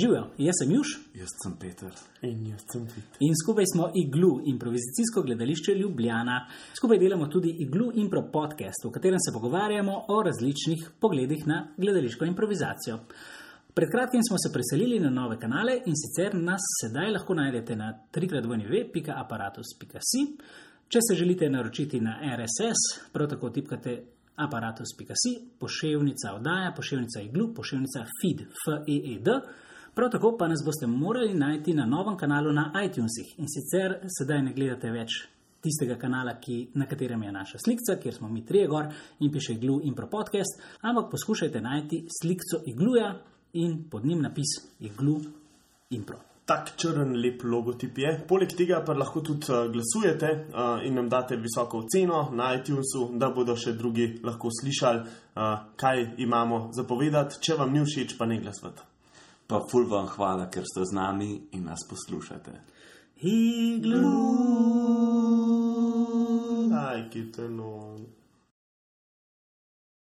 Živijo, jaz sem Juž Jaz sem Peter. In jaz sem vid. in skupaj smo Iglu, improvizacijsko gledališče Ljubljana. Skupaj delamo tudi Iglu Impro podcast, v katerem se pogovarjamo o različnih pogledih na gledališko improvizacijo. Pred kratkim smo se preselili na nove kanale in sicer nas sedaj lahko najdete na www.aparatus.si. Če se želite naročiti na RSS, prav tako tipkate aparatus.si, pošiljka oddaja, pošiljka iglu, pošiljka feed, FEED. Prav tako pa nas boste morali najti na novem kanalu na iTunesih in sicer sedaj ne gledate več tistega kanala, ki, na katerem je naša slika, kjer smo mi trije gor in piše iglu in pro podcast, ampak poskušajte najti sliko igluja in pod njim napis iglu in pro. Tak črn, lep logotip je. Poleg tega pa lahko tudi uh, glasujete uh, in nam date visoko oceno na iTunesu, da bodo še drugi lahko slišali, uh, kaj imamo zapovedati. Če vam ni všeč, pa ne glasujete. Pa ful vam hvala, ker ste z nami in nas poslušate. Iglu. Aj, ki te no.